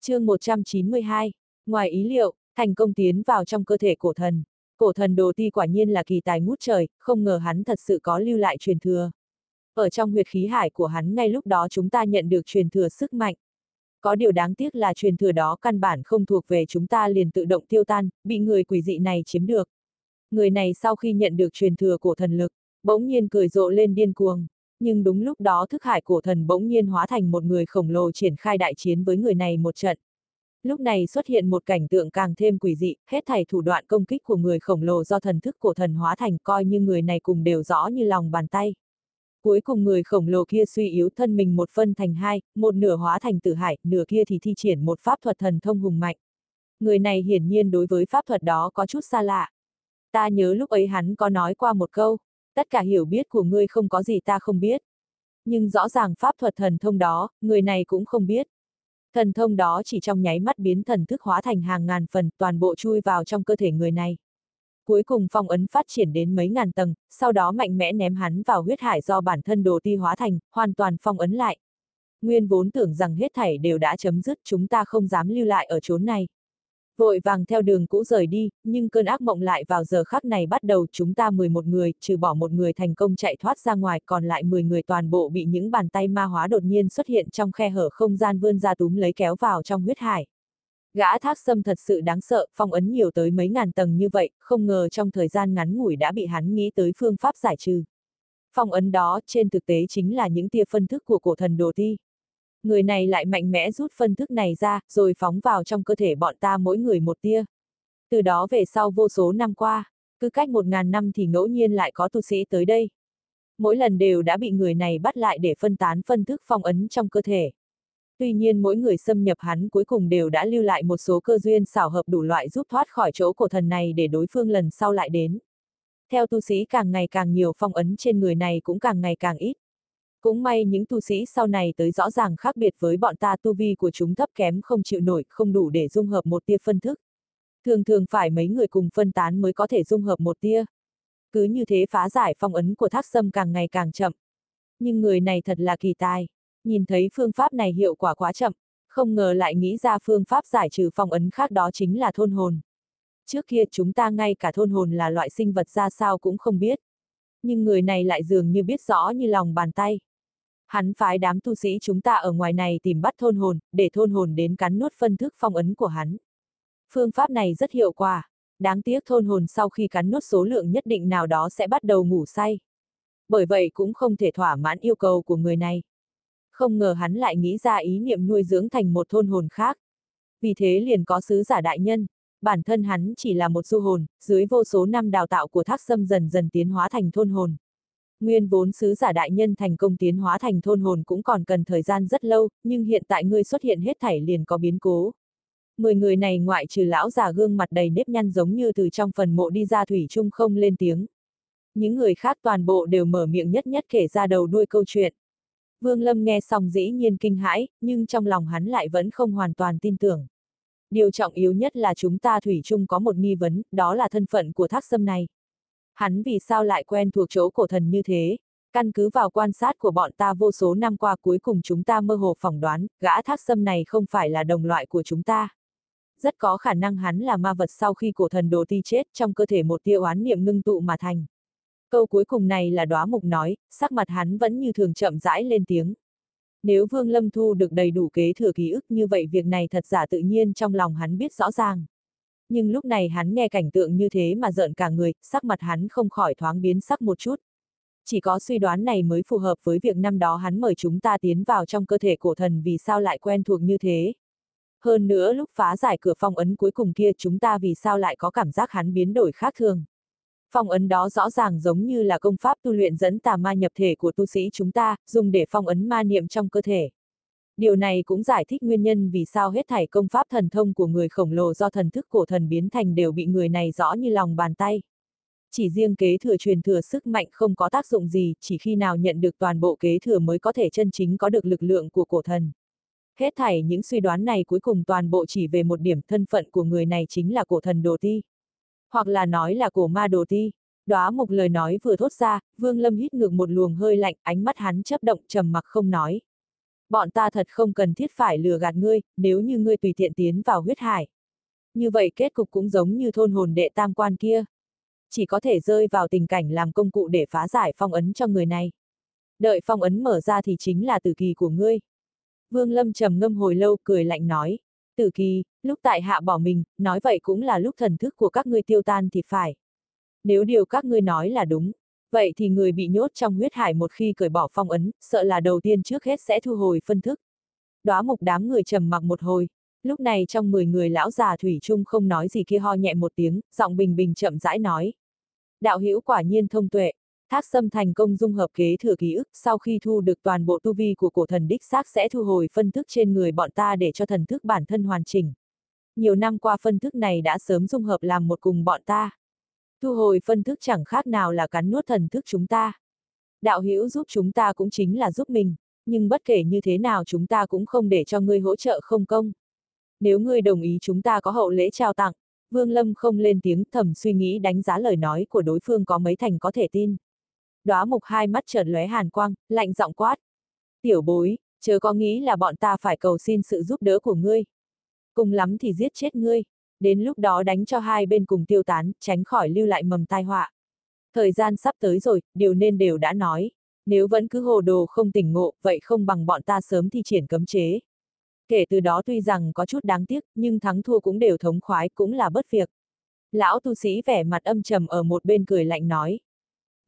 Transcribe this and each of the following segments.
chương 192, ngoài ý liệu, thành công tiến vào trong cơ thể cổ thần. Cổ thần đồ ti quả nhiên là kỳ tài ngút trời, không ngờ hắn thật sự có lưu lại truyền thừa. Ở trong huyệt khí hải của hắn ngay lúc đó chúng ta nhận được truyền thừa sức mạnh. Có điều đáng tiếc là truyền thừa đó căn bản không thuộc về chúng ta liền tự động tiêu tan, bị người quỷ dị này chiếm được. Người này sau khi nhận được truyền thừa cổ thần lực, bỗng nhiên cười rộ lên điên cuồng. Nhưng đúng lúc đó thức hải cổ thần bỗng nhiên hóa thành một người khổng lồ triển khai đại chiến với người này một trận. Lúc này xuất hiện một cảnh tượng càng thêm quỷ dị, hết thảy thủ đoạn công kích của người khổng lồ do thần thức cổ thần hóa thành coi như người này cùng đều rõ như lòng bàn tay. Cuối cùng người khổng lồ kia suy yếu thân mình một phân thành hai, một nửa hóa thành tử hải, nửa kia thì thi triển một pháp thuật thần thông hùng mạnh. Người này hiển nhiên đối với pháp thuật đó có chút xa lạ. Ta nhớ lúc ấy hắn có nói qua một câu, tất cả hiểu biết của ngươi không có gì ta không biết. Nhưng rõ ràng pháp thuật thần thông đó, người này cũng không biết. Thần thông đó chỉ trong nháy mắt biến thần thức hóa thành hàng ngàn phần, toàn bộ chui vào trong cơ thể người này. Cuối cùng phong ấn phát triển đến mấy ngàn tầng, sau đó mạnh mẽ ném hắn vào huyết hải do bản thân đồ ti hóa thành, hoàn toàn phong ấn lại. Nguyên vốn tưởng rằng hết thảy đều đã chấm dứt chúng ta không dám lưu lại ở chốn này. Vội vàng theo đường cũ rời đi, nhưng cơn ác mộng lại vào giờ khắc này bắt đầu chúng ta 11 người, trừ bỏ một người thành công chạy thoát ra ngoài, còn lại 10 người toàn bộ bị những bàn tay ma hóa đột nhiên xuất hiện trong khe hở không gian vươn ra túm lấy kéo vào trong huyết hải. Gã thác sâm thật sự đáng sợ, phong ấn nhiều tới mấy ngàn tầng như vậy, không ngờ trong thời gian ngắn ngủi đã bị hắn nghĩ tới phương pháp giải trừ. Phong ấn đó, trên thực tế chính là những tia phân thức của cổ thần đồ thi người này lại mạnh mẽ rút phân thức này ra, rồi phóng vào trong cơ thể bọn ta mỗi người một tia. Từ đó về sau vô số năm qua, cứ cách một ngàn năm thì ngẫu nhiên lại có tu sĩ tới đây. Mỗi lần đều đã bị người này bắt lại để phân tán phân thức phong ấn trong cơ thể. Tuy nhiên mỗi người xâm nhập hắn cuối cùng đều đã lưu lại một số cơ duyên xảo hợp đủ loại giúp thoát khỏi chỗ cổ thần này để đối phương lần sau lại đến. Theo tu sĩ càng ngày càng nhiều phong ấn trên người này cũng càng ngày càng ít. Cũng may những tu sĩ sau này tới rõ ràng khác biệt với bọn ta tu vi của chúng thấp kém không chịu nổi, không đủ để dung hợp một tia phân thức. Thường thường phải mấy người cùng phân tán mới có thể dung hợp một tia. Cứ như thế phá giải phong ấn của thác sâm càng ngày càng chậm. Nhưng người này thật là kỳ tài. Nhìn thấy phương pháp này hiệu quả quá chậm, không ngờ lại nghĩ ra phương pháp giải trừ phong ấn khác đó chính là thôn hồn. Trước kia chúng ta ngay cả thôn hồn là loại sinh vật ra sao cũng không biết. Nhưng người này lại dường như biết rõ như lòng bàn tay. Hắn phái đám tu sĩ chúng ta ở ngoài này tìm bắt thôn hồn, để thôn hồn đến cắn nuốt phân thức phong ấn của hắn. Phương pháp này rất hiệu quả. Đáng tiếc thôn hồn sau khi cắn nuốt số lượng nhất định nào đó sẽ bắt đầu ngủ say. Bởi vậy cũng không thể thỏa mãn yêu cầu của người này. Không ngờ hắn lại nghĩ ra ý niệm nuôi dưỡng thành một thôn hồn khác. Vì thế liền có sứ giả đại nhân. Bản thân hắn chỉ là một du hồn, dưới vô số năm đào tạo của thác sâm dần dần tiến hóa thành thôn hồn. Nguyên vốn sứ giả đại nhân thành công tiến hóa thành thôn hồn cũng còn cần thời gian rất lâu, nhưng hiện tại ngươi xuất hiện hết thảy liền có biến cố. Mười người này ngoại trừ lão già gương mặt đầy nếp nhăn giống như từ trong phần mộ đi ra thủy chung không lên tiếng. Những người khác toàn bộ đều mở miệng nhất nhất kể ra đầu đuôi câu chuyện. Vương Lâm nghe xong dĩ nhiên kinh hãi, nhưng trong lòng hắn lại vẫn không hoàn toàn tin tưởng. Điều trọng yếu nhất là chúng ta thủy chung có một nghi vấn, đó là thân phận của thác sâm này hắn vì sao lại quen thuộc chỗ cổ thần như thế? Căn cứ vào quan sát của bọn ta vô số năm qua cuối cùng chúng ta mơ hồ phỏng đoán, gã thác sâm này không phải là đồng loại của chúng ta. Rất có khả năng hắn là ma vật sau khi cổ thần đồ ti chết trong cơ thể một tia oán niệm ngưng tụ mà thành. Câu cuối cùng này là đóa mục nói, sắc mặt hắn vẫn như thường chậm rãi lên tiếng. Nếu Vương Lâm thu được đầy đủ kế thừa ký ức như vậy việc này thật giả tự nhiên trong lòng hắn biết rõ ràng nhưng lúc này hắn nghe cảnh tượng như thế mà giận cả người, sắc mặt hắn không khỏi thoáng biến sắc một chút. Chỉ có suy đoán này mới phù hợp với việc năm đó hắn mời chúng ta tiến vào trong cơ thể cổ thần vì sao lại quen thuộc như thế. Hơn nữa lúc phá giải cửa phong ấn cuối cùng kia chúng ta vì sao lại có cảm giác hắn biến đổi khác thường. Phong ấn đó rõ ràng giống như là công pháp tu luyện dẫn tà ma nhập thể của tu sĩ chúng ta, dùng để phong ấn ma niệm trong cơ thể. Điều này cũng giải thích nguyên nhân vì sao hết thảy công pháp thần thông của người khổng lồ do thần thức cổ thần biến thành đều bị người này rõ như lòng bàn tay. Chỉ riêng kế thừa truyền thừa sức mạnh không có tác dụng gì, chỉ khi nào nhận được toàn bộ kế thừa mới có thể chân chính có được lực lượng của cổ thần. Hết thảy những suy đoán này cuối cùng toàn bộ chỉ về một điểm thân phận của người này chính là cổ thần đồ ti. Hoặc là nói là cổ ma đồ ti. Đóa mục lời nói vừa thốt ra, Vương Lâm hít ngược một luồng hơi lạnh, ánh mắt hắn chấp động trầm mặc không nói. Bọn ta thật không cần thiết phải lừa gạt ngươi, nếu như ngươi tùy tiện tiến vào huyết hải. Như vậy kết cục cũng giống như thôn hồn đệ tam quan kia. Chỉ có thể rơi vào tình cảnh làm công cụ để phá giải phong ấn cho người này. Đợi phong ấn mở ra thì chính là tử kỳ của ngươi. Vương Lâm trầm ngâm hồi lâu cười lạnh nói. Tử kỳ, lúc tại hạ bỏ mình, nói vậy cũng là lúc thần thức của các ngươi tiêu tan thì phải. Nếu điều các ngươi nói là đúng, vậy thì người bị nhốt trong huyết hải một khi cởi bỏ phong ấn, sợ là đầu tiên trước hết sẽ thu hồi phân thức. Đóa mục đám người trầm mặc một hồi, lúc này trong 10 người lão già thủy chung không nói gì kia ho nhẹ một tiếng, giọng bình bình chậm rãi nói. Đạo hữu quả nhiên thông tuệ, Thác Sâm thành công dung hợp kế thừa ký ức, sau khi thu được toàn bộ tu vi của cổ thần đích xác sẽ thu hồi phân thức trên người bọn ta để cho thần thức bản thân hoàn chỉnh. Nhiều năm qua phân thức này đã sớm dung hợp làm một cùng bọn ta. Thu hồi phân thức chẳng khác nào là cắn nuốt thần thức chúng ta. Đạo hữu giúp chúng ta cũng chính là giúp mình, nhưng bất kể như thế nào chúng ta cũng không để cho ngươi hỗ trợ không công. Nếu ngươi đồng ý chúng ta có hậu lễ trao tặng, Vương Lâm không lên tiếng thầm suy nghĩ đánh giá lời nói của đối phương có mấy thành có thể tin. Đóa mục hai mắt chợt lóe hàn quang, lạnh giọng quát. Tiểu bối, chớ có nghĩ là bọn ta phải cầu xin sự giúp đỡ của ngươi. Cùng lắm thì giết chết ngươi đến lúc đó đánh cho hai bên cùng tiêu tán, tránh khỏi lưu lại mầm tai họa. Thời gian sắp tới rồi, điều nên đều đã nói. Nếu vẫn cứ hồ đồ không tỉnh ngộ, vậy không bằng bọn ta sớm thi triển cấm chế. Kể từ đó tuy rằng có chút đáng tiếc, nhưng thắng thua cũng đều thống khoái, cũng là bất việc. Lão tu sĩ vẻ mặt âm trầm ở một bên cười lạnh nói.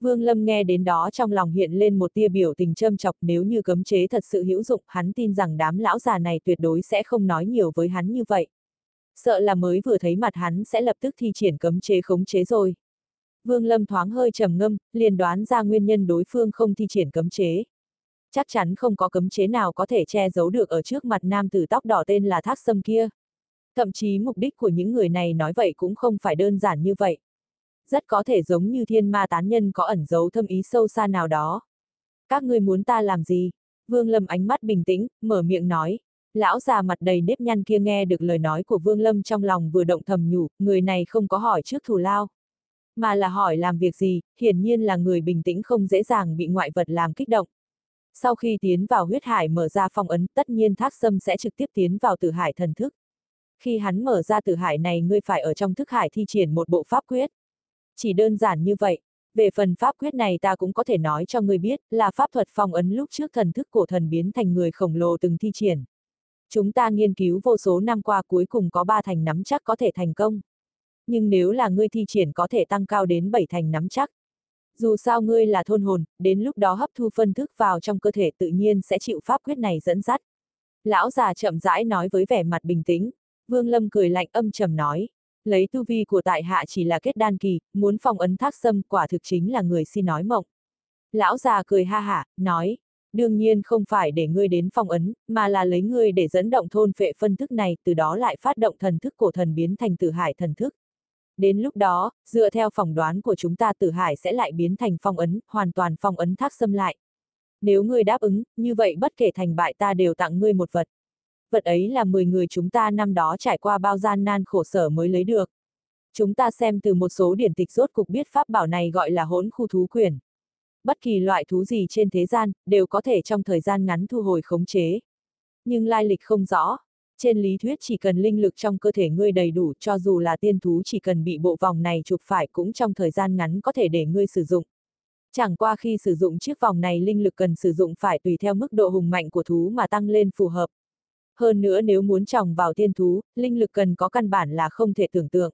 Vương Lâm nghe đến đó trong lòng hiện lên một tia biểu tình châm chọc nếu như cấm chế thật sự hữu dụng, hắn tin rằng đám lão già này tuyệt đối sẽ không nói nhiều với hắn như vậy sợ là mới vừa thấy mặt hắn sẽ lập tức thi triển cấm chế khống chế rồi. Vương Lâm thoáng hơi trầm ngâm, liền đoán ra nguyên nhân đối phương không thi triển cấm chế. Chắc chắn không có cấm chế nào có thể che giấu được ở trước mặt nam tử tóc đỏ tên là Thác Sâm kia. Thậm chí mục đích của những người này nói vậy cũng không phải đơn giản như vậy. Rất có thể giống như thiên ma tán nhân có ẩn giấu thâm ý sâu xa nào đó. Các ngươi muốn ta làm gì? Vương Lâm ánh mắt bình tĩnh, mở miệng nói, Lão già mặt đầy nếp nhăn kia nghe được lời nói của Vương Lâm trong lòng vừa động thầm nhủ, người này không có hỏi trước thù lao. Mà là hỏi làm việc gì, hiển nhiên là người bình tĩnh không dễ dàng bị ngoại vật làm kích động. Sau khi tiến vào huyết hải mở ra phong ấn, tất nhiên thác sâm sẽ trực tiếp tiến vào tử hải thần thức. Khi hắn mở ra tử hải này ngươi phải ở trong thức hải thi triển một bộ pháp quyết. Chỉ đơn giản như vậy. Về phần pháp quyết này ta cũng có thể nói cho ngươi biết, là pháp thuật phong ấn lúc trước thần thức cổ thần biến thành người khổng lồ từng thi triển. Chúng ta nghiên cứu vô số năm qua cuối cùng có ba thành nắm chắc có thể thành công. Nhưng nếu là ngươi thi triển có thể tăng cao đến bảy thành nắm chắc. Dù sao ngươi là thôn hồn, đến lúc đó hấp thu phân thức vào trong cơ thể tự nhiên sẽ chịu pháp quyết này dẫn dắt. Lão già chậm rãi nói với vẻ mặt bình tĩnh. Vương Lâm cười lạnh âm trầm nói. Lấy tu vi của tại hạ chỉ là kết đan kỳ, muốn phong ấn thác xâm quả thực chính là người si nói mộng. Lão già cười ha hả, nói, đương nhiên không phải để ngươi đến phong ấn, mà là lấy ngươi để dẫn động thôn phệ phân thức này, từ đó lại phát động thần thức cổ thần biến thành tử hải thần thức. Đến lúc đó, dựa theo phỏng đoán của chúng ta tử hải sẽ lại biến thành phong ấn, hoàn toàn phong ấn thác xâm lại. Nếu ngươi đáp ứng, như vậy bất kể thành bại ta đều tặng ngươi một vật. Vật ấy là 10 người chúng ta năm đó trải qua bao gian nan khổ sở mới lấy được. Chúng ta xem từ một số điển tịch rốt cục biết pháp bảo này gọi là hỗn khu thú quyền bất kỳ loại thú gì trên thế gian, đều có thể trong thời gian ngắn thu hồi khống chế. Nhưng lai lịch không rõ. Trên lý thuyết chỉ cần linh lực trong cơ thể ngươi đầy đủ cho dù là tiên thú chỉ cần bị bộ vòng này chụp phải cũng trong thời gian ngắn có thể để ngươi sử dụng. Chẳng qua khi sử dụng chiếc vòng này linh lực cần sử dụng phải tùy theo mức độ hùng mạnh của thú mà tăng lên phù hợp. Hơn nữa nếu muốn trồng vào tiên thú, linh lực cần có căn bản là không thể tưởng tượng.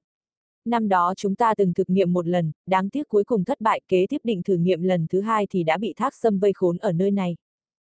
Năm đó chúng ta từng thực nghiệm một lần, đáng tiếc cuối cùng thất bại kế tiếp định thử nghiệm lần thứ hai thì đã bị thác xâm vây khốn ở nơi này.